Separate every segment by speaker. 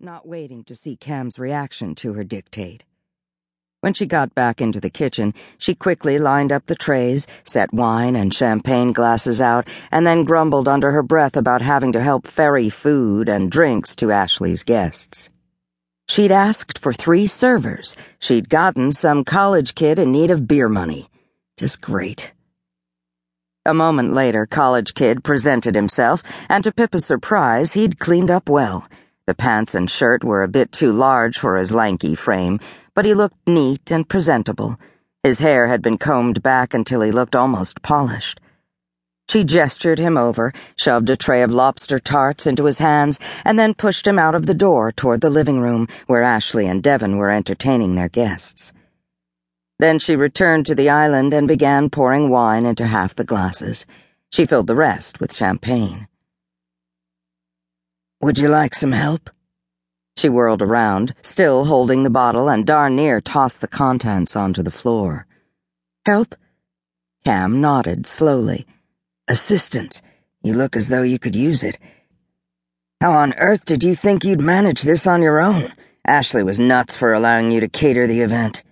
Speaker 1: not waiting to see Cam's reaction to her dictate. When she got back into the kitchen, she quickly lined up the trays, set wine and champagne glasses out, and then grumbled under her breath about having to help ferry food and drinks to Ashley's guests. She'd asked for three servers. She'd gotten some college kid in need of beer money. Just great. A moment later, College Kid presented himself, and to Pippa's surprise, he'd cleaned up well. The pants and shirt were a bit too large for his lanky frame, but he looked neat and presentable. His hair had been combed back until he looked almost polished. She gestured him over, shoved a tray of lobster tarts into his hands, and then pushed him out of the door toward the living room where Ashley and Devon were entertaining their guests. Then she returned to the island and began pouring wine into half the glasses. She filled the rest with champagne. Would you like some help? She whirled around, still holding the bottle, and darn near tossed the contents onto the floor. Help? Cam nodded slowly. Assistance. You look as though you could use it. How on earth did you think you'd manage this on your own? Ashley was nuts for allowing you to cater the event.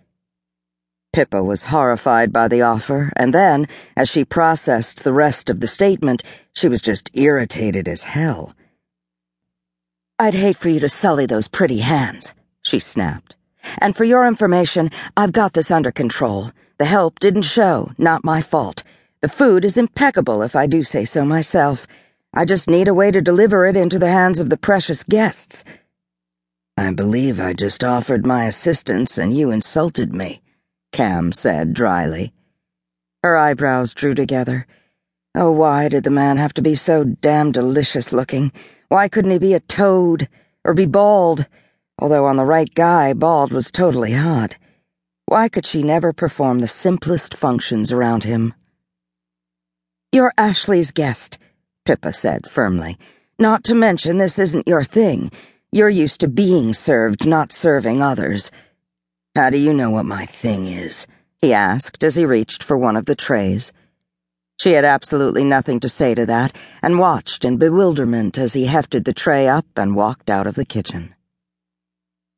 Speaker 1: Pippa was horrified by the offer, and then, as she processed the rest of the statement, she was just irritated as hell. I'd hate for you to sully those pretty hands, she snapped. And for your information, I've got this under control. The help didn't show, not my fault. The food is impeccable, if I do say so myself. I just need a way to deliver it into the hands of the precious guests. I believe I just offered my assistance and you insulted me. Cam said dryly. Her eyebrows drew together. Oh, why did the man have to be so damn delicious looking? Why couldn't he be a toad, or be bald? Although on the right guy, bald was totally hot. Why could she never perform the simplest functions around him? You're Ashley's guest, Pippa said firmly. Not to mention this isn't your thing. You're used to being served, not serving others. How do you know what my thing is? he asked as he reached for one of the trays. She had absolutely nothing to say to that, and watched in bewilderment as he hefted the tray up and walked out of the kitchen.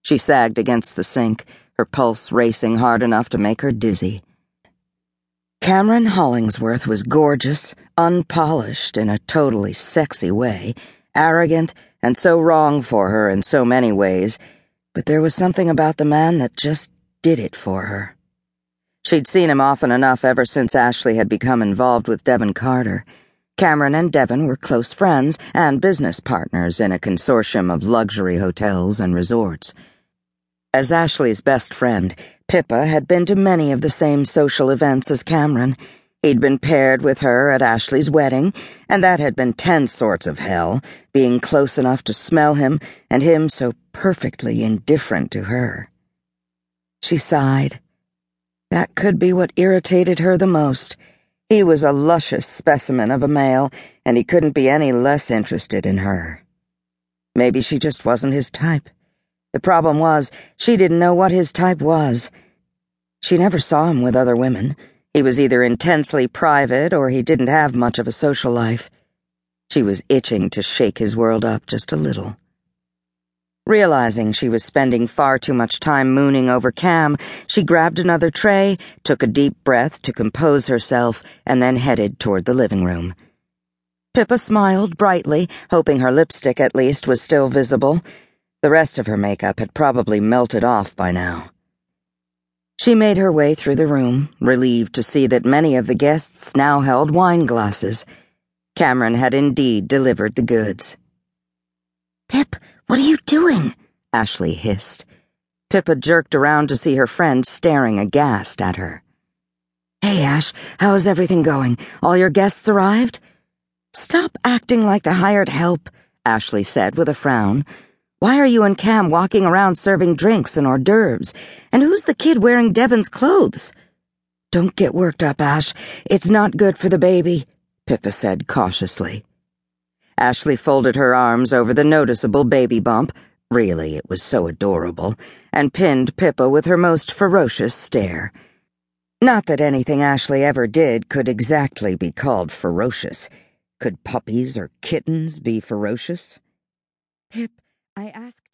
Speaker 1: She sagged against the sink, her pulse racing hard enough to make her dizzy. Cameron Hollingsworth was gorgeous, unpolished in a totally sexy way, arrogant, and so wrong for her in so many ways but there was something about the man that just did it for her. She'd seen him often enough ever since Ashley had become involved with Devon Carter. Cameron and Devon were close friends and business partners in a consortium of luxury hotels and resorts. As Ashley's best friend, Pippa had been to many of the same social events as Cameron He'd been paired with her at Ashley's wedding, and that had been ten sorts of hell, being close enough to smell him, and him so perfectly indifferent to her. She sighed. That could be what irritated her the most. He was a luscious specimen of a male, and he couldn't be any less interested in her. Maybe she just wasn't his type. The problem was, she didn't know what his type was. She never saw him with other women. He was either intensely private or he didn't have much of a social life. She was itching to shake his world up just a little. Realizing she was spending far too much time mooning over Cam, she grabbed another tray, took a deep breath to compose herself, and then headed toward the living room. Pippa smiled brightly, hoping her lipstick at least was still visible. The rest of her makeup had probably melted off by now. She made her way through the room, relieved to see that many of the guests now held wine glasses. Cameron had indeed delivered the goods.
Speaker 2: Pip, what are you doing?
Speaker 1: Ashley hissed. Pippa jerked around to see her friend staring aghast at her.
Speaker 2: Hey, Ash, how's everything going? All your guests arrived?
Speaker 1: Stop acting like the hired help, Ashley said with a frown. Why are you and Cam walking around serving drinks and hors d'oeuvres? And who's the kid wearing Devon's clothes?
Speaker 2: Don't get worked up, Ash. It's not good for the baby, Pippa said cautiously.
Speaker 1: Ashley folded her arms over the noticeable baby bump, really, it was so adorable, and pinned Pippa with her most ferocious stare. Not that anything Ashley ever did could exactly be called ferocious. Could puppies or kittens be ferocious?
Speaker 2: Pip, I asked